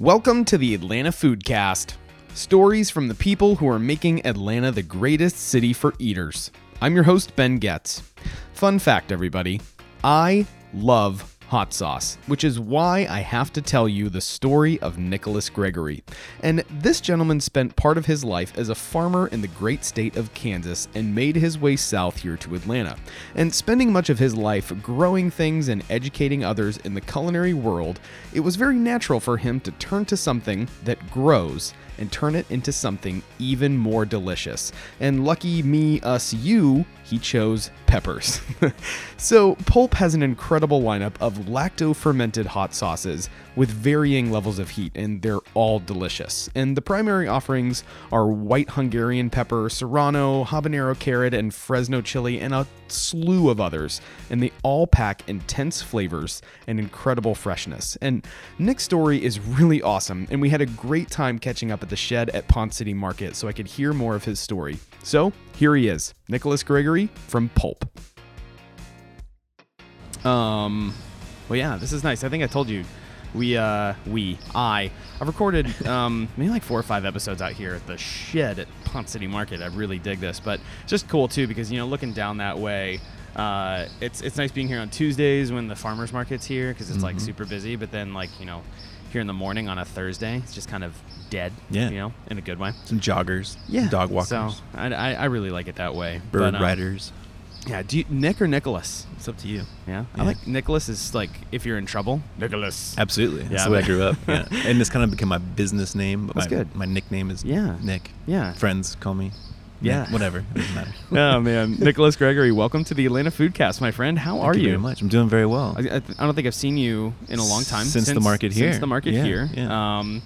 Welcome to the Atlanta Foodcast. Stories from the people who are making Atlanta the greatest city for eaters. I'm your host, Ben Getz. Fun fact, everybody I love hot sauce, which is why I have to tell you the story of Nicholas Gregory. And this gentleman spent part of his life as a farmer in the great state of Kansas and made his way south here to Atlanta. And spending much of his life growing things and educating others in the culinary world, it was very natural for him to turn to something that grows and turn it into something even more delicious. And lucky me, us, you, he chose peppers. so, Pulp has an incredible lineup of lacto fermented hot sauces with varying levels of heat, and they're all delicious. And the primary offerings are white Hungarian pepper, serrano, habanero carrot, and Fresno chili, and a slew of others. And they all pack intense flavors and incredible freshness. And Nick's story is really awesome, and we had a great time catching up at the shed at Ponce City Market so I could hear more of his story. So, here he is, Nicholas Gregory from Pulp. Um, well, yeah, this is nice. I think I told you, we, uh, we, I, I've recorded um, maybe like four or five episodes out here at the shed at Ponce City Market. I really dig this, but it's just cool too because you know, looking down that way, uh, it's it's nice being here on Tuesdays when the farmers market's here because it's like Mhm. super busy. But then like you know, here in the morning on a Thursday, it's just kind of dead. Yeah. you know, in a good way. Some joggers, Yeah, some dog walkers, So I, I, I really like it that way. bird But, um, riders. Yeah, do you, Nick or Nicholas? It's up to you. Yeah, I Yeah. like Nicholas is like if you're in trouble, Nicholas. Absolutely. That's Yeah. the way I grew up. Yeah. and it's kind of become my business name. But That's my, good. My nickname is Yeah. Nick. Yeah. Friends call me. Yeah. Nick, whatever. It doesn't matter. oh man, Nicholas Gregory, welcome to the Atlanta Foodcast, my friend. How Thank are you you? very much. I'm doing very well. I, I, I don't think I've seen you in a long time Since the market here. Since the market Yeah, here, yeah. um,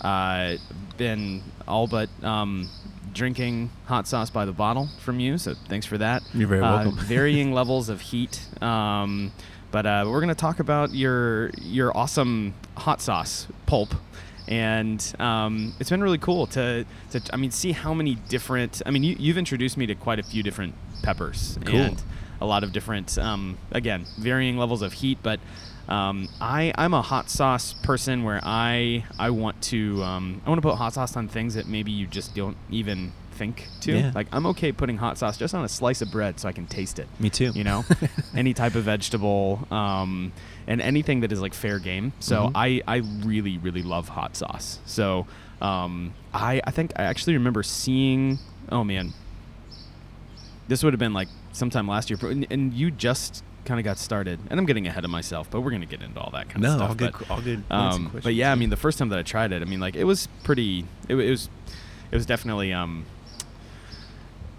uh, been all but um, drinking hot sauce by the bottle from you. So thanks for that. You're very Uh, welcome. varying levels of heat. Um, but uh, we're gonna talk about your your awesome hot sauce pulp. And um, it's been really cool to, to, I mean, see how many different. I mean, you, you've introduced me to quite a few different peppers Cool. and a lot of different, um, again, varying levels of heat. But um, I, I'm a hot sauce person where I, I want to, um, I want to put hot sauce on things that maybe you just don't even think to. Yeah. Like I'm okay putting hot sauce just on a slice of bread so I can taste it. Me too. You know, any type of vegetable, um, and anything that is like fair game. So Mhm. I, I really, really love hot sauce. So um, I, I think I actually remember seeing. Oh man, this would have been like sometime last year, and, and you just kind of got started. And I'm getting ahead of myself, but we're gonna get into all that kind no, of stuff. all good. but, all good. um, but yeah, I mean, the first time that I tried it, I mean, like it was pretty. It, it was, it was definitely. Um,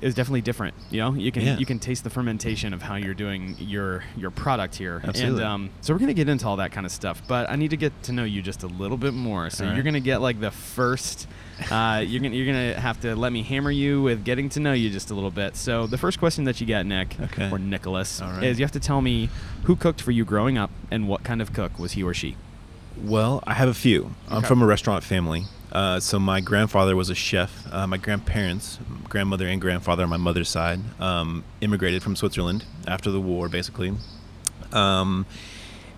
was definitely different. You know, you can Yeah. you can taste the fermentation of how you're doing your your product here. Absolutely. And um, so we're gonna get into all that kind of stuff. But I need to get to know you just a little bit more. So All you're gonna get like the first. Uh, you're gonna you're gonna have to let me hammer you with getting to know you just a little bit. So the first question that you get, Nick, Okay. or Nicholas, right. is you have to tell me who cooked for you growing up and what kind of cook was he or she. Well, I have a few. I'm Okay. from a restaurant family. Uh, so my grandfather was a chef. Uh, my grandparents, grandmother and grandfather on my mother's side, um, immigrated from Switzerland after the war, basically, um,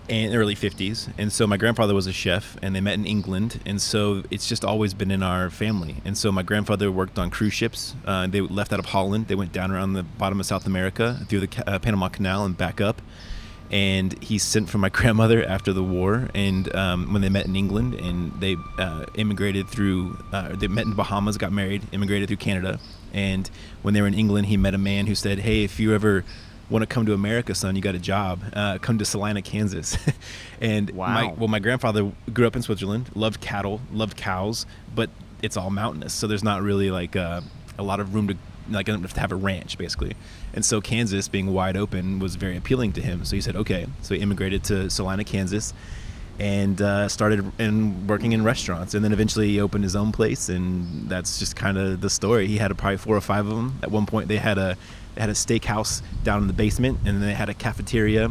in the early 50s. And so my grandfather was a chef, and they met in England. And so it's just always been in our family. And so my grandfather worked on cruise ships. Uh, they left out of Holland. They went down around the bottom of South America through the Ca- uh, Panama Canal and back up and he sent for my grandmother after the war and um, when they met in england and they uh, immigrated through uh, they met in bahamas got married immigrated through canada and when they were in england he met a man who said hey if you ever want to come to america son you got a job. Uh, come to salina kansas. And my, well my grandfather grew up in switzerland loved cattle loved cows but it's all mountainous so there's not really like uh, a lot of room to like enough to have a ranch basically. And so kansas being wide open was very appealing to him. So he said okay. So he immigrated to salina kansas and uh, started in working in restaurants. And then eventually he opened his own place and that's just kind of the story. He had probably four or five of them at one point they had a they had a steakhouse down in the basement and then they had a cafeteria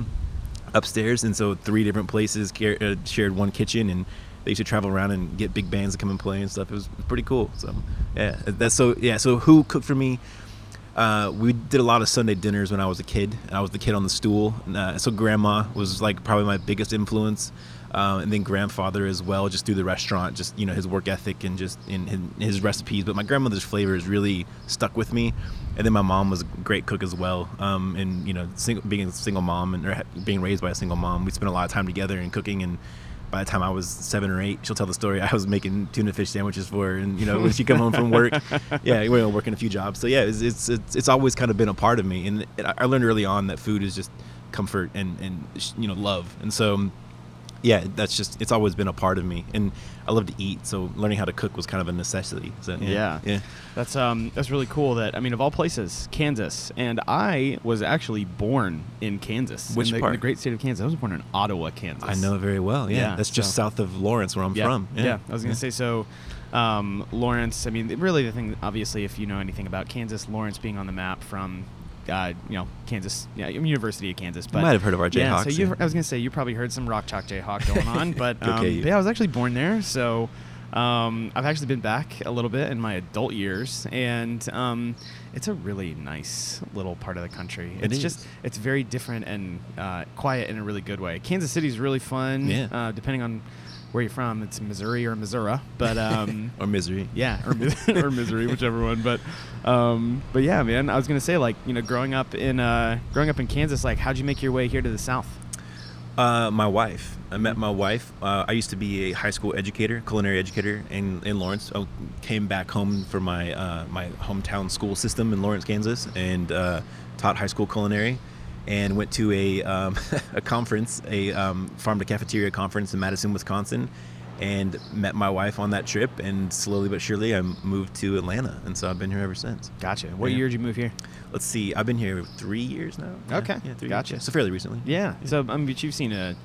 upstairs. And so three different places uh, shared one kitchen and they used to travel around and get big bands to come and play and stuff it was pretty cool so yeah that's so yeah so who cooked for me uh, we did a lot of Sunday dinners when I was a kid. And I was the kid on the stool. Uh, so grandma was like probably my biggest influence. Um, and then grandfather as well, just through the restaurant, just you know his work ethic and just in his, his recipes. But my grandmother's flavors really stuck with me. And then my mom was a great cook as well. Um, and you know, being a single mom and being raised by a single mom, we spent a lot of time together and cooking and by the time I was seven or eight, she'll tell the story. I was making tuna fish sandwiches for her, and you know when she come home from work, yeah, we were working a few jobs. So yeah, it's, it's it's it's always kind of been a part of me, and I learned early on that food is just comfort and and you know love, and so yeah, that's just it's always been a part of me, and I love to eat. So learning how to cook was kind of a necessity. So yeah, yeah, yeah. that's um that's really cool. That I mean, of all places, Kansas, and I was actually born in Kansas, Which in the, part? in the great state of Kansas. I was born in Ottawa, Kansas. I know very well. Yeah, Yeah, that's just so- south of Lawrence, where I'm yeah. from. Yeah. I was gonna say so. Um, Lawrence. I mean, really, the thing. Obviously, if you know anything about Kansas, Lawrence being on the map from, uh, you know, Kansas, yeah, University of Kansas. But might have heard of our Yeah. Jayhawks, So you, yeah. I was gonna say you probably heard some Rock Chalk Jayhawk going on, but, um, KU. but yeah, I was actually born there, so. Um, I've actually been back a little bit in my adult years, and um, it's a really nice little part of the country. It It's is. just it's very different and uh, quiet in a really good way. Kansas City is really fun. Yeah. Uh, depending on where you're from, it's Missouri or Missouri, but um, or misery. yeah, or, or misery, whichever one. But um, but yeah, man, I was gonna say like you know growing up in uh, growing up in Kansas, like how'd you make your way here to the South? Uh, my wife. I met my wife. Uh, I used to be a high school educator, culinary educator in, in Lawrence. I came back home for my uh, my hometown school system in Lawrence, Kansas, and uh, taught high school culinary. And went to a um, a conference, a um, farm to cafeteria conference in Madison, Wisconsin, and met my wife on that trip. And slowly but surely, I moved to Atlanta, and so I've been here ever since. Gotcha. What Yeah. year did you move here? Let's see, I've been here three years now. Okay, yeah, three gotcha. Years. So fairly recently. Yeah. So I mean, but you've seen a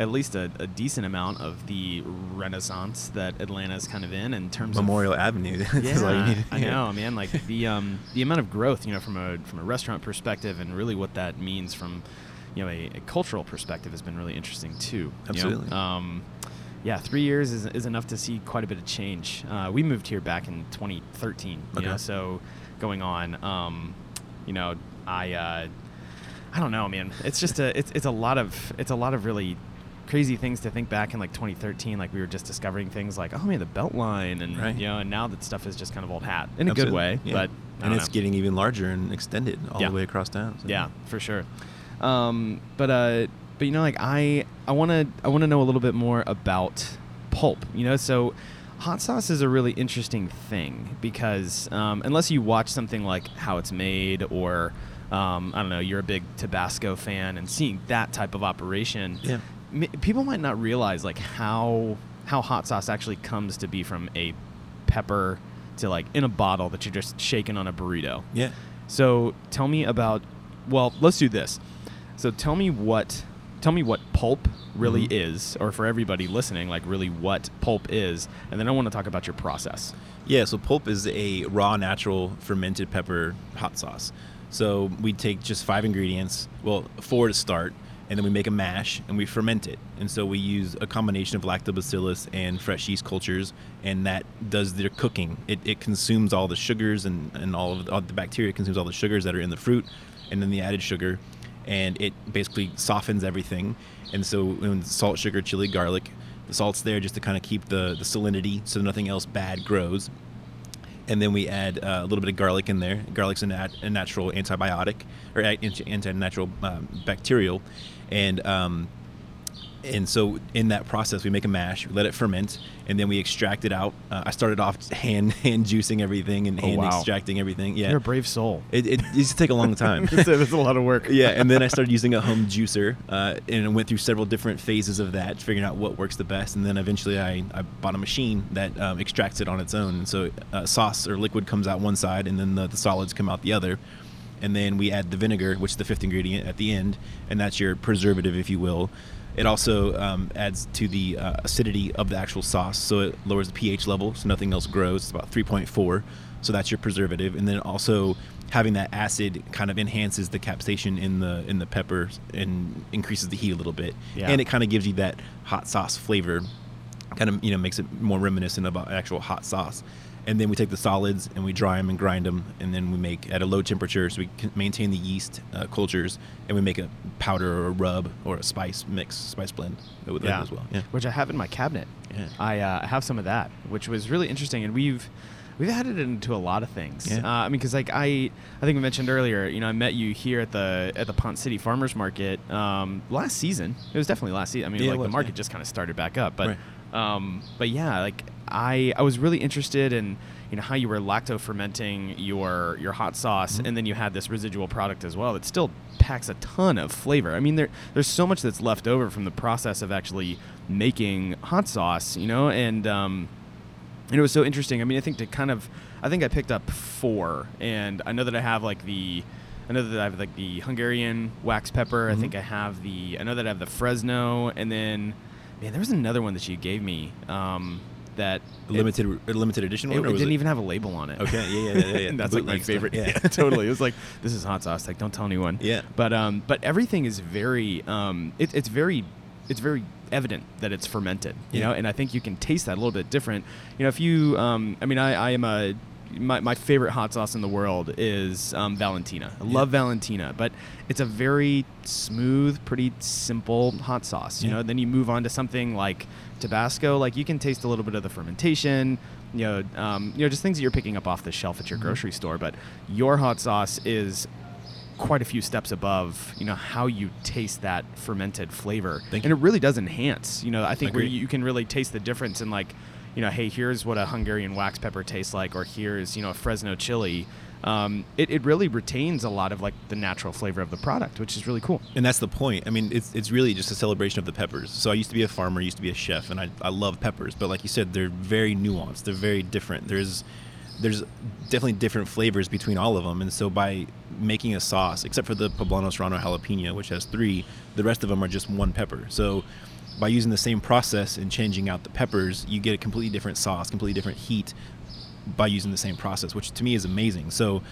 at least a, a decent amount of the renaissance that Atlanta's kind of in in terms of Memorial Avenue. yeah. I know, man. Like the um, the amount of growth, you know, from a from a restaurant perspective, and really what that means from, you know, a, a cultural perspective has been really interesting too. you know? Absolutely. Um, yeah, three years is, is enough to see quite a bit of change. Uh, we moved here back in 2013. You know, so going on, um, you know, I uh, I don't know, man. It's just a it's it's a lot of it's a lot of really crazy things to think back in like 2013 like we were just discovering things like oh man the BeltLine and Right. you know and now that stuff is just kind of old hat in a Absolutely, good way yeah. but and it's know. getting even larger and extended all Yeah. the way across town. so- yeah for sure um, but uh but you know like i i want to i want to know a little bit more about pulp you know so hot sauce is a really interesting thing because um, unless you watch something like how it's made or um, i don't know you're a big tabasco fan and seeing that type of operation Yeah. People might not realize like how how hot sauce actually comes to be from a pepper to like in a bottle that you're just shaking on a burrito Yeah. so tell me about. Well, let's do this. So tell me what, tell me what pulp really Mhm. is, or for everybody listening, like really what pulp is, and then I want to talk about your process. Yeah, so pulp is a raw, natural, fermented pepper hot sauce. So we take just five ingredients, well, four to start, and then we make a mash and we ferment it. And so we use a combination of lactobacillus and fresh yeast cultures, and that does their cooking. It, it consumes all the sugars and, and all of the, all the bacteria consumes all the sugars that are in the fruit, and then the added sugar, and it basically softens everything. And so salt, sugar, chili, garlic, the salt's there just to kind of keep the, the salinity so nothing else bad grows and then we add uh, a little bit of garlic in there. Garlic's a, nat- a natural antibiotic or anti- anti-natural um, bacterial, and um, and so in that process we make a mash, we let it ferment, and then we extract it out. Uh, I started off hand hand juicing everything and Oh, hand wow. extracting everything. Yeah, You're a brave soul. it, it used to take a long time. it's, a that's a lot of work. yeah, and then I started using a home juicer, uh, and I went through several different phases of that, figuring out what works the best. And then eventually, I, I bought a machine that um, extracts it on its own. And so, uh, sauce or liquid comes out one side, and then the, the solids come out the other. And then we add the vinegar, which is the fifth ingredient, at the end, and that's your preservative, if you will. It also um, adds to the uh, acidity of the actual sauce, so it lowers the pH level, so nothing else grows. It's about 3.4, so that's your preservative. And then also having that acid kind of enhances the capsaicin in the in the pepper and increases the heat a little bit. Yeah. And it kind of gives you that hot sauce flavor, kind of you know makes it more reminiscent of an actual hot sauce. And then we take the solids and we dry them and grind them, and then we make at a low temperature so we can maintain the yeast uh, cultures, and we make a powder or a rub or a spice mix, spice blend with that as well. Yeah. Which I have in my cabinet. Yeah. I uh, have some of that, which was really interesting, and we've we've added it into a lot of things. Yeah. Uh, I mean, because like I, I think we mentioned earlier, you know, I met you here at the at the Ponce City Farmers Market um, last season. It was definitely last season. I mean, Yeah, it like the market yeah. just kind of started back up, but Right. um, but yeah, like I I was really interested in you know how you were lacto fermenting your your hot sauce, Mhm. and then you had this residual product as well that still packs a ton of flavor. I mean, there there's so much that's left over from the process of actually making hot sauce, you know, and um, and it was so interesting. I mean, I think to kind of, I think I picked up four, and I know that I have like the, I know that I have like the Hungarian wax pepper. I Mhm. think I have the, I know that I have the Fresno, and then, man, there was another one that you gave me um, that limited a limited edition It, one, it was didn't it? even have a label on it. Okay, yeah, yeah, yeah, yeah. and that's like my favorite. yeah. Yeah, totally. It was like this is hot sauce. Like don't tell anyone. Yeah. But um, but everything is very um, it, it's very, it's very evident that it's fermented. You Yeah. know, and I think you can taste that a little bit different. You know, if you um, I mean, I, I am a my, my favorite hot sauce in the world is um, Valentina. I Yeah. love Valentina, but it's a very smooth, pretty simple hot sauce. You Yeah. know, then you move on to something like Tabasco. Like you can taste a little bit of the fermentation. You know, um, you know, just things that you're picking up off the shelf at your Mhm. grocery store. But your hot sauce is quite a few steps above. You know how you taste that fermented flavor, Thank and you. it really does enhance. You know, I think where you can really taste the difference in like, you know, hey, here's what a Hungarian wax pepper tastes like, or here's you know a Fresno chili. Um, it, it really retains a lot of like the natural flavor of the product, which is really cool. And that's the point. I mean, it's, it's really just a celebration of the peppers. So I used to be a farmer, used to be a chef, and I, I love peppers. But like you said, they're very nuanced. They're very different. There's there's definitely different flavors between all of them. And so by making a sauce, except for the poblano serrano jalapeno, which has three, the rest of them are just one pepper. So by using the same process and changing out the peppers, you get a completely different sauce, completely different heat by using the same process, which to me is amazing. So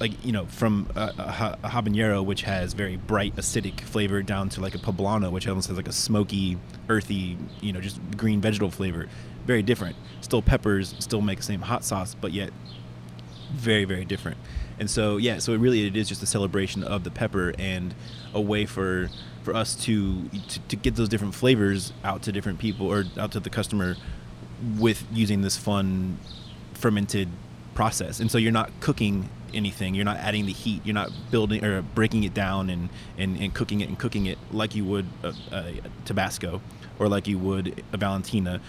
like you know from a, a, habanero which has very bright acidic flavor down to like a poblano which almost has like a smoky earthy you know just green vegetable flavor. Very different. Still peppers still make the same hot sauce but yet very very different. And so yeah so it really it is just a celebration of the pepper and a way for for us to to, to get those different flavors out to different people or out to the customer with using this fun fermented process. And so you're not cooking anything. You're not adding the heat. You're not building or breaking it down and and, and cooking it and cooking it like you would a, a tabasco or like you would a valentina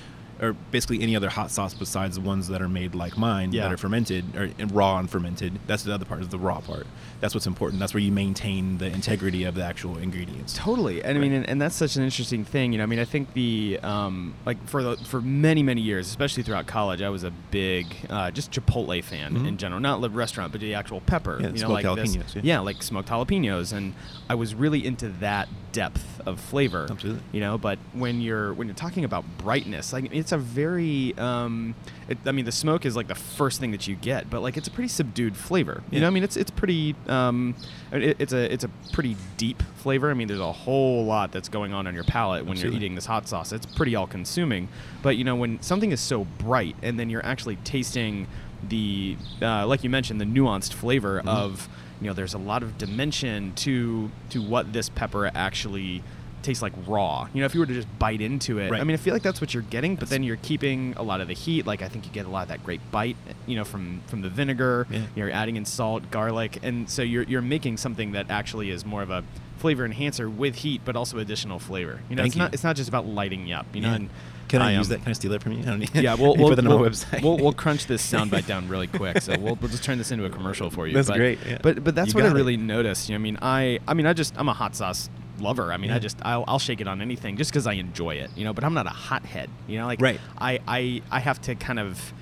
or basically any other hot sauce besides the ones that are made like mine Yeah. that are fermented or and raw and fermented that's the other part is the raw part that's what's important that's where you maintain the integrity of the actual ingredients Totally, and I mean, and, and that's such an interesting thing. You know, I mean, I think the um, like for the for many many years, especially throughout college, I was a big uh, just Chipotle fan Mhm. in general, not the restaurant, but the actual pepper. Yeah, you know, smoked like this- yeah. yeah, like smoked jalapenos, and I was really into that depth of flavor. Absolutely. You know, but when you're when you're talking about brightness, like it's a very um, it, I mean, the smoke is like the first thing that you get, but like it's a pretty subdued flavor. You Yeah. know, I mean, it's it's pretty um, it, it's a it's a pretty deep flavor. I mean, there's a whole lot that's going on on your palate when Absolutely. you're eating this hot sauce. It's pretty all consuming. But you know, when something is so bright, and then you're actually tasting the uh, like you mentioned the nuanced flavor Mhm. of you know, there's a lot of dimension to to what this pepper actually tastes like raw. You know, if you were to just bite into it, I mean, I feel like that's what you're getting, but That's- then you're keeping a lot of the heat. Like I think you get a lot of that great bite, you know, from from the vinegar. Yeah. You're adding in salt, garlic, and so you're you're making something that actually is more of a flavor enhancer with heat, but also additional flavor. You know, Thank it's you. not it's not just about lighting you up. You know, and can I, use um, that can I steal it from you I don't need- yeah, we'll, we'll, put that on we'll, website we'll, we'll crunch this soundbite down really quick. So we'll, we'll just turn this into a commercial for you. That's but, great, yeah. But but that's You what I it. really noticed. You know, I mean, I I mean, I just I'm a hot sauce lover. I mean, I just I'll, I'll shake it on anything just because I enjoy it. You know, but I'm not a hothead. You know, like Right. I I I have to kind of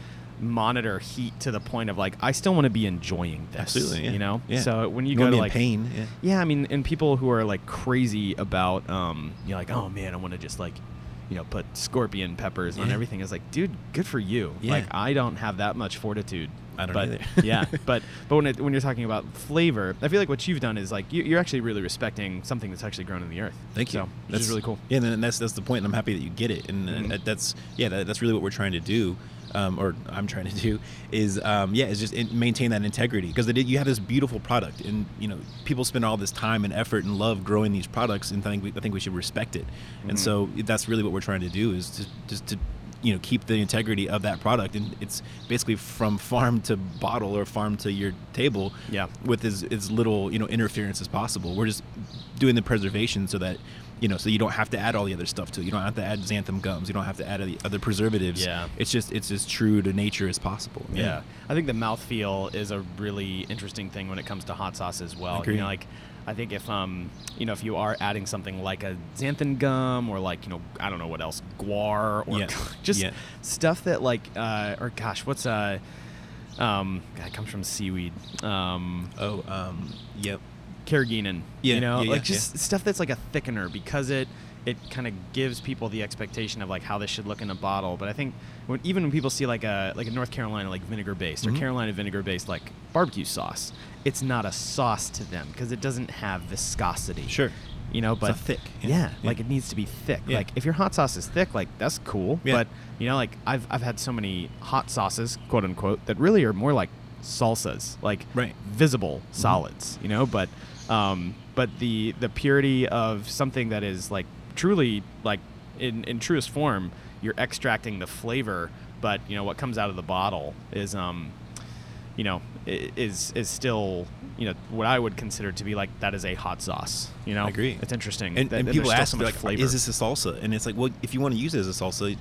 monitor heat to the point of like I still want to be enjoying this. Absolutely, yeah. You know. Yeah. So when you, You go to like pain, yeah. yeah, I mean, and people who are like crazy about, um, you know, like, oh man, I want to just like, you know, put scorpion peppers on Yeah. everything. It's like, dude, good for you. Yeah. Like, I don't have that much fortitude. I don't but, either. yeah, but but when it, when you're talking about flavor, I feel like what you've done is like you, you're actually really respecting something that's actually grown in the earth. Thank you. So, which is really cool. Yeah, and that's that's the point. And I'm happy that you get it, and, and Mhm. that- that's yeah, that, that's really what we're trying to do. um, or I'm trying to do, is um, yeah, is just in, maintain that integrity because you have this beautiful product, and you know people spend all this time and effort and love growing these products, and I think we, I think we should respect it. Mm-hmm. And so that's really what we're trying to do is to, just to you know keep the integrity of that product and it's basically from farm to bottle or farm to your table Yeah. with as, as little you know interference as possible we're just doing the preservation so that you know so you don't have to add all the other stuff to it you don't have to add xanthan gums you don't have to add the other preservatives Yeah. it's just it's as true to nature as possible Yeah. I think the mouthfeel is a really interesting thing when it comes to hot sauce as well. You know, like I think if um you know if you are adding something like a xanthan gum or like you know I don't know what else guar or Yeah. just Yeah. stuff that like uh or gosh what's uh um God, it comes from seaweed um oh um yep carrageenan Yeah, you know yeah, like just stuff that's like a thickener because it it kind of gives people the expectation of like how this should look in a bottle but i think when, even when people see like a like a north carolina like vinegar based or Mhm. carolina vinegar based like barbecue sauce it's not a sauce to them because it doesn't have viscosity Sure. you know but thick, yeah, yeah, yeah. like it needs to be thick Yeah. like if your hot sauce is thick like that's cool Yeah. but you know like i've i've had so many hot sauces quote unquote that really are more like salsas like Right. visible solids you know but um but the the purity of something that is like truly like in in truest form you're extracting the flavor but you know what comes out of the bottle is um you know is is still you know what I would consider to be like that is a hot sauce you know? I agree. it's interesting and, that- and people ask so me, like flavor. is this a salsa? And it's like well if you want to use it as a salsa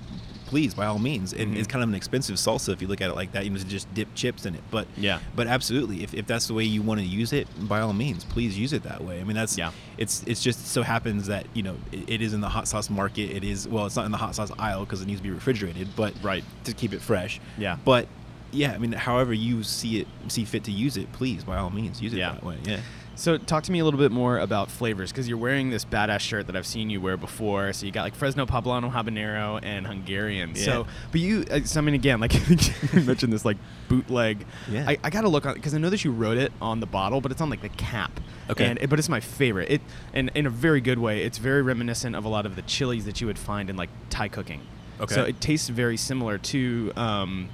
please by all means and Mhm. it's kind of an expensive salsa if you look at it like that you know just dip chips in it but Yeah. but absolutely if, if that's the way you want to use it by all means please use it that way i mean that's Yeah. it's it's just so happens that you know it, it is in the hot sauce market it is well it's not in the hot sauce aisle because it needs to be refrigerated but Right. to keep it fresh Yeah. but yeah i mean however you see it see fit to use it please by all means use it Yeah. that way yeah So talk to me a little bit more about flavors because you're wearing this badass shirt that I've seen you wear before. So you got like Fresno Poblano habanero and Hungarian. So, but you, uh, so I mean, again, like you mentioned this like bootleg. Yeah. I, I got to look on because I know that you wrote it on the bottle, but it's on like the cap. Okay. And but it's my favorite. It and in a very good way. It's very reminiscent of a lot of the chilies that you would find in like Thai cooking. Okay. So it tastes very similar to. Um,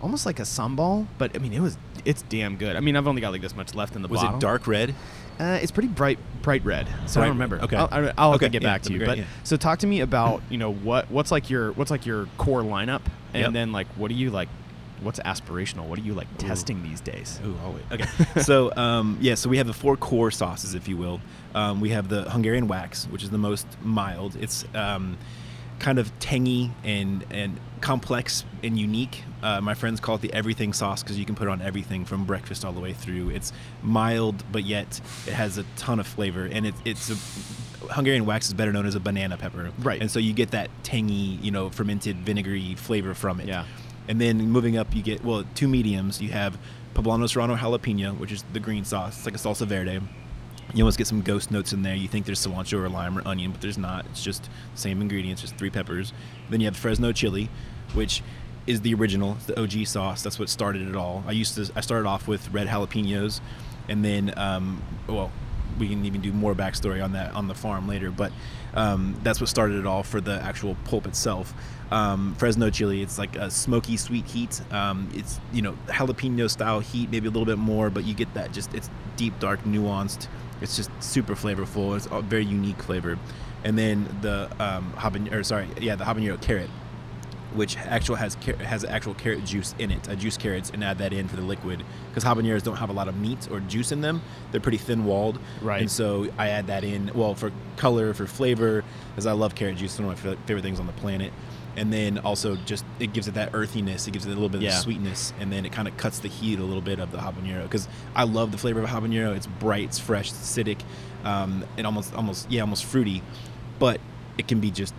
Almost like a sambal, but I mean, it was it's damn good. I mean, I've only got like this much left in the was bottle. Was it dark red Uh, it's pretty bright, bright red. So I don't remember. okay. I'll, I'll, I'll have to Okay, get yeah, back to you. be But yeah. so talk to me about you know what what's like your what's like your core lineup, and Yep. then like what do you like, what's aspirational? What are you like Ooh. testing these days? Ooh, I'll wait. Okay. so um, yeah, so we have the four core sauces, if you will. Um, we have the Hungarian wax, which is the most mild. It's um, kind of tangy and and complex and unique. Uh, my friends call it the everything sauce because you can put it on everything from breakfast all the way through. It's mild, but yet it has a ton of flavor, and it, it's a Hungarian wax is better known as a banana pepper, Right. And so you get that tangy, you know, fermented vinegary flavor from it. Yeah. And then moving up, you get well two mediums. You have poblano serrano jalapeno, which is the green sauce. It's like a salsa verde. You almost get some ghost notes in there. You think there's cilantro or lime or onion, but there's not. It's just the same ingredients, just three peppers. Then you have Fresno chili, which is the original, it's the OG sauce. That's what started it all. I used to I started off with red jalapenos, and then um, well, we can even do more backstory on that on the farm later. But um, that's what started it all for the actual pulp itself. Um, Fresno chili, it's like a smoky, sweet heat. Um, it's you know jalapeno style heat, maybe a little bit more, but you get that just it's deep, dark, nuanced. It's just super flavorful. It's a very unique flavor. And then the um, habanero, or sorry, yeah, the habanero carrot, which actual has has actual carrot juice in it, uh, juice carrots, and add that in for the liquid because habaneros don't have a lot of meat or juice in them. They're pretty thin walled, Right. And so I add that in, well, for color, for flavor, because I love carrot juice. It's one of my favorite things on the planet. And then also just it gives it that earthiness, it gives it a little bit Yeah. of sweetness, and then it kind of cuts the heat a little bit of the habanero because I love the flavor of habanero. It's bright, it's fresh, it's acidic, um, and almost almost yeah, almost fruity, but it can be just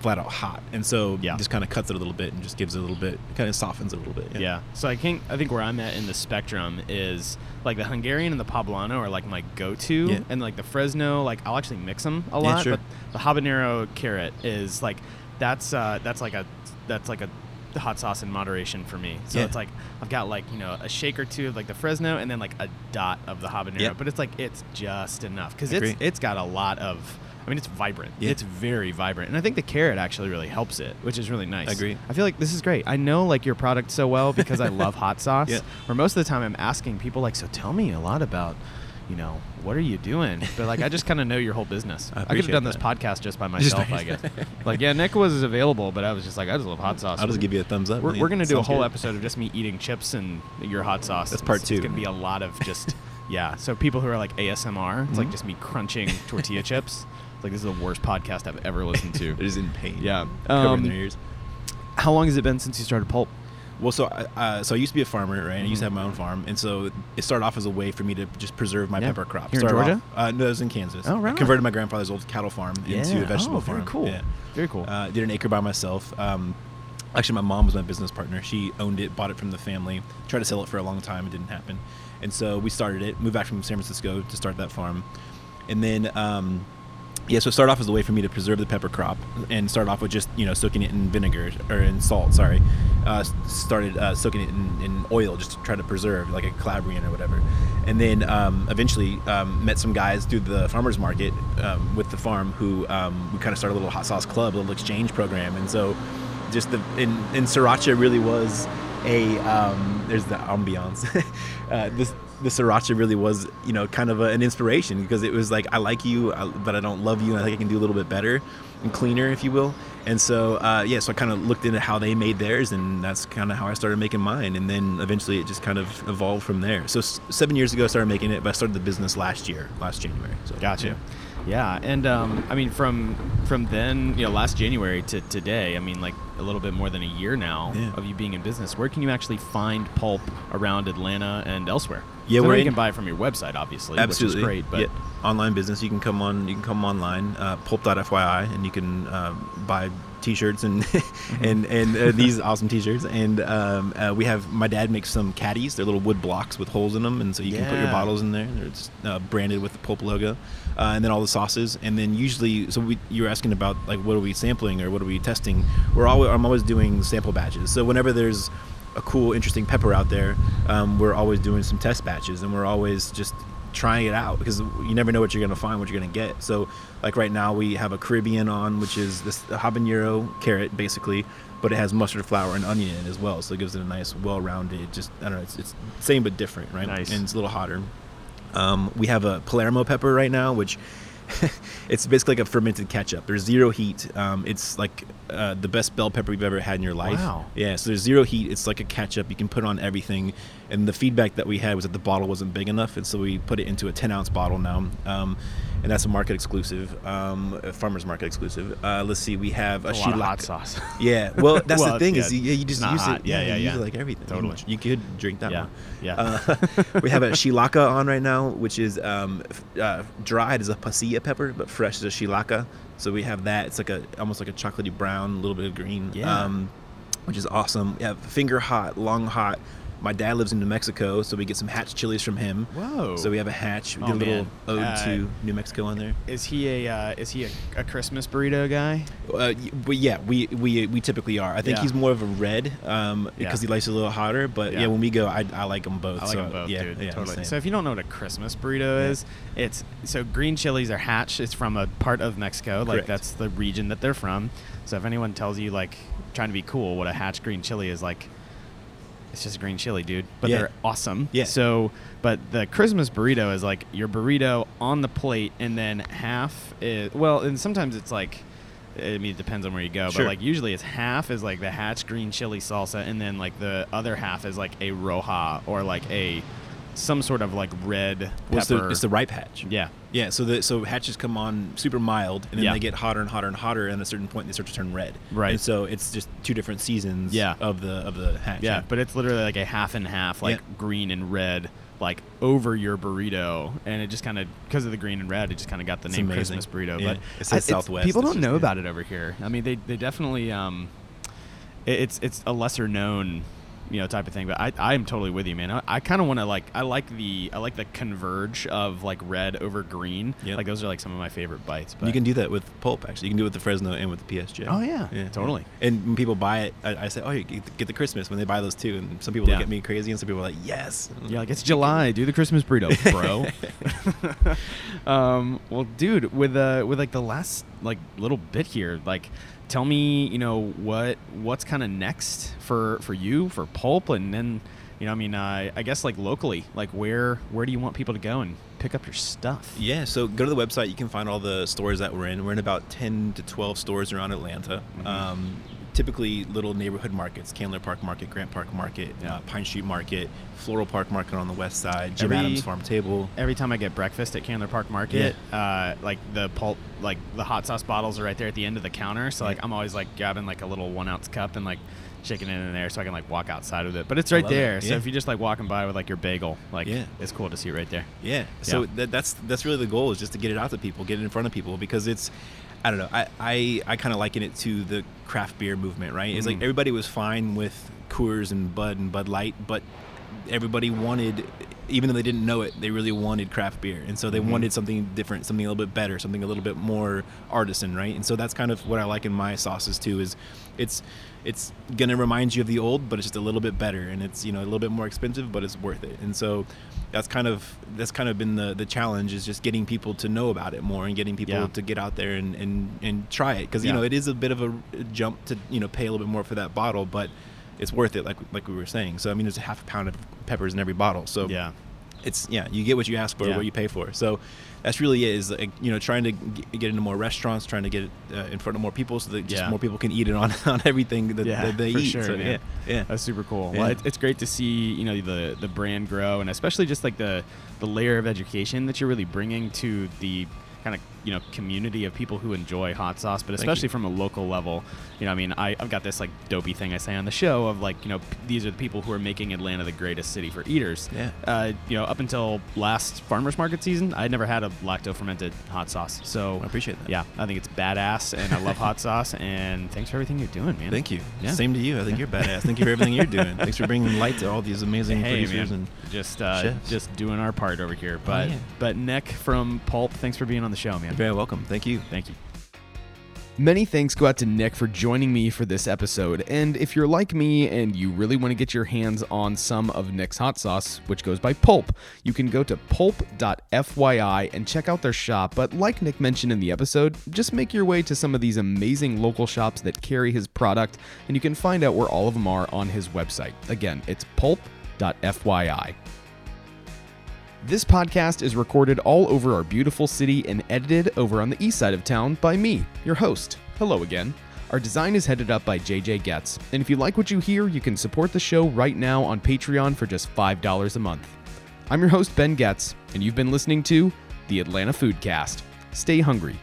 flat out hot, and so Yeah. just kind of cuts it a little bit and just gives it a little bit, kind of softens it a little bit. Yeah. So I think I think where I'm at in the spectrum is like the Hungarian and the Poblano are like my go-to, Yeah. and like the Fresno, like I'll actually mix them a Yeah, lot. sure. But the habanero carrot is like that's uh, that's like a that's like a hot sauce in moderation for me. So Yeah. it's like I've got like you know a shake or two of like the Fresno and then like a dot of the habanero, Yep. but it's like it's just enough because it's it's got a lot of I mean, it's vibrant. Yeah. It's very vibrant, and I think the carrot actually really helps it, which is really nice. I agree. I feel like this is great. I know like your product so well because I love hot sauce. Yeah. Where most of the time I'm asking people like, so tell me a lot about, you know, what are you doing? But like, I just kind of know your whole business. I I, could have done this podcast just by myself, I guess. like, yeah, Nick was available, but I was just like, I just love hot sauce. I'll just give you a thumbs up. We're, we're gonna do a whole good. episode of just me eating chips and your hot sauce. That's part It's- two. It's gonna be a lot of just yeah. So people who are like ASMR, it's like Mhm. just me crunching tortilla chips. It's like this is the worst podcast I've ever listened to. They're in pain. Yeah. Covering Um, their ears. How long has it been since you started pulp? Well, so I- uh, so I used to be a farmer, right? I used to have Mhm. my own farm, and so it started off as a way for me to just preserve my Yeah. pepper crop. Here in Georgia? Off, uh, no, it was in Kansas. Oh, right I converted my grandfather's old cattle farm into a vegetable oh, farm. Very cool. Yeah. Very cool. Uh, did an acre by myself. Um, actually, my mom was my business partner. She owned it, bought it from the family. Tried to sell it for a long time. It didn't happen, and so we started it. Moved back from San Francisco to start that farm, and then. Um, yeah, so start off as a way for me to preserve the pepper crop, and start off with just you know soaking it in vinegar or in salt. Sorry, uh, started uh, soaking it in, in oil just to try to preserve, like a Calabrian or whatever. And then um, eventually um, met some guys through the farmers market um, with the farm who um, we kind of started a little hot sauce club, a little exchange program. And so just the in, in Sriracha really was a um, there's the ambiance. uh, this the Sriracha really was you know kind of a, an inspiration because it was like I like you, but I don't love you, and I think I can do a little bit better and cleaner, if you will. And so uh, yeah, so I kind of looked into how they made theirs, and that's kind of how I started making mine. And then eventually it just kind of evolved from there. So s- seven years ago I started making it, but I started the business last year, last January. So Gotcha. yeah. Yeah, and um, I mean, from from then, you know, last January to today, I mean, like a little bit more than a year now Yeah. of you being in business. Where can you actually find pulp around Atlanta and elsewhere? Yeah, So I you can buy it from your website, obviously, Absolutely, which is great. But yeah, online business, you can come on, you can come online, uh, pulp.fyi, and you can um, buy T-shirts and Mm-hmm. and and uh, these awesome T-shirts. And um, uh, we have my dad makes some caddies. They're little wood blocks with holes in them, and so you can put your bottles in there. They're just, uh, branded with the pulp logo, uh, and then all the sauces. And then usually, so we, you were asking about like what are we sampling or what are we testing? We're always I'm always doing sample batches. So whenever there's a cool, interesting pepper out there, um, we're always doing some test batches, and we're always just trying it out because you never know what you're gonna find, what you're gonna get. So, like right now, we have a Caribbean on, which is this habanero carrot, basically, but it has mustard flour and onion in it as well. So it gives it a nice, well-rounded. Just I don't know, it's, it's same but different, right? Nice. And it's a little hotter. Um, we have a Palermo pepper right now, which it's basically like a fermented ketchup. There's zero heat. Um, it's like uh, the best bell pepper you've ever had in your life. Wow. Yeah. So there's zero heat. It's like a ketchup. You can put on everything. And the feedback that we had was that the bottle wasn't big enough, and so we put it into a 10 ounce bottle now. Um, and that's a market exclusive, um, a farmers market exclusive. Uh, let's see, we have a, a lot hot sauce. Yeah, well, that's Well, the thing yeah, is, you, you just use hot. it. Yeah, yeah, you yeah. use it like everything. You Totally. You, could drink that Yeah, one. yeah. Uh, we have a chilaca on right now, which is um, uh, dried as a pasilla pepper, but fresh as a chilaca. So we have that. It's like a almost like a chocolatey brown, a little bit of green. Yeah. Um, which is awesome. Yeah, finger hot, long hot. My dad lives in New Mexico, so we get some hatch chilies from him. Whoa. So we have a hatch. We Oh, a little man. ode Uh, to New Mexico on there. Is he a uh, is he a, a Christmas burrito guy? Uh, but yeah, we, we we typically are. I think Yeah. he's more of a red um, Yeah. because he likes it a little hotter. But yeah, Yeah. when we go, I, I like them both. I like so, them both, yeah, dude. Yeah, totally. So if you don't know what a Christmas burrito is, it's so green chilies are hatch. It's from a part of Mexico, like that's the region that they're from. So if anyone tells you like trying to be cool, what a hatch green chili is like, it's just a green chili, dude. But Yeah. they're awesome. Yeah. So, but the Christmas burrito is like your burrito on the plate, and then half is well, and sometimes it's like. I mean, it depends on where you go, Sure. but like usually it's half is like the hatch green chili salsa, and then like the other half is like a roja or like a some sort of like red pepper. It's, the, it's the ripe hatch. yeah, Yeah, so the so hatches come on super mild, and then Yeah. they get hotter and hotter and hotter, and at a certain point they start to turn red. Right. And so it's just two different seasons. Yeah. Of the of the hatch. yeah, but it's literally like a half and half, like Yeah. green and red, like over your burrito, and it just kind of because of the green and red, it just kind of got the It's name amazing. Christmas burrito. But It says I- it's- Southwest, People it's don't know about it over here. I mean, they they definitely um, it- it's it's a lesser known you know, type of thing. But I, I'm totally with you, man. I, I kind of want to like, I like the, I like the converge of like red over green. Yep. Like those are like some of my favorite bites. But You can do that with pulp. Actually, you can do it with the Fresno and with the PSJ. Oh, yeah. yeah Totally. And when people buy it, I, I say, "Oh, you get get the Christmas." When they buy those too, and some people Yeah. look at me crazy, and some people are like, "Yes." Yeah, like it's July. Do the Christmas burrito, bro. um, well, dude, with uh, with like the last like little bit here, like, tell me, you know, what what's kind of next for for you for pulp, and then, you know, I mean, uh, I guess like locally, like where where do you want people to go and pick up your stuff? Yeah, so go to the website. You can find all the stores that we're in. We're in about 10 to 12 stores around Atlanta. Mhm. Um, typically little neighborhood markets Candler Park Market, Grant Park Market, Yeah. uh, Pine Street Market, Floral Park Market on the west side, Jim Every- Adams Farm Table. Every time I get breakfast at Candler Park Market, uh, like the pulp, like the hot sauce bottles are right there at the end of the counter. So like Yeah. I'm always like grabbing like a little one ounce cup and like shaking it in there so I can like walk outside with it. But it's right love it. there. So if you're just like walking by with like your bagel, like Yeah. it's cool to see it right there. Yeah. So Yeah. That, that's that's really the goal is just to get it out to people, get it in front of people because it's I don't know. I I, I kind of liken it to the craft beer movement, right? It's like Mhm. everybody was fine with Coors and Bud and Bud Light, but everybody wanted even though they didn't know it, they really wanted craft beer. And so they Mhm. wanted something different, something a little bit better, something a little bit more artisan, right? And so that's kind of what I like in my sauces too is it's it's gonna remind you of the old, but it's just a little bit better, and it's you know a little bit more expensive, but it's worth it. And so that's kind of that's kind of been the the challenge is just getting people to know about it more and getting people Yeah. to get out there and and and try it because you Yeah. know it is a bit of a jump to you know pay a little bit more for that bottle, but it's worth it like like we were saying. So I mean, there's a half a pound of peppers in every bottle, so Yeah. It's yeah you get what you ask for Yeah. what you pay for so that's really it is like, you know trying to get into more restaurants trying to get it uh, in front of more people so that just Yeah. more people can eat it on on everything that, Yeah, that they for eat sure, so, yeah yeah That's super cool. Well, it, it's great to see you know the the brand grow, and especially just like the the layer of education that you're really bringing to the kind of you know community of people who enjoy hot sauce, but especially from a local level. You know, I mean, I, I've got this like dopey thing I say on the show of like you know p- these are the people who are making Atlanta the greatest city for eaters. Yeah. Uh, you know, up until last farmers market season, I'd never had a lacto fermented hot sauce. So I appreciate that. Yeah, I think it's badass, and I love hot sauce. And thanks for everything you're doing, man. thank you Yeah. same to you i think you're badass thank you for everything you're doing thanks for bringing light to all these amazing hey, producers man. and just uh, chefs. just doing our part over here. But yeah. but Nick from Pulp, thanks for being on the show, man. You're very welcome thank you Thank you. Many thanks go out to Nick for joining me for this episode. And if you're like me and you really want to get your hands on some of Nick's hot sauce, which goes by Pulp, you can go to pulp.fyi and check out their shop. But like Nick mentioned in the episode, just make your way to some of these amazing local shops that carry his product, and you can find out where all of them are on his website. Again, it's pulp.fyi. This podcast is recorded all over our beautiful city and edited over on the east side of town by me, your host. Hello again. Our design is headed up by JJ Getz, and if you like what you hear, you can support the show right now on Patreon for just $5 a month. I'm your host, Ben Getz, and you've been listening to the Atlanta Foodcast. Stay hungry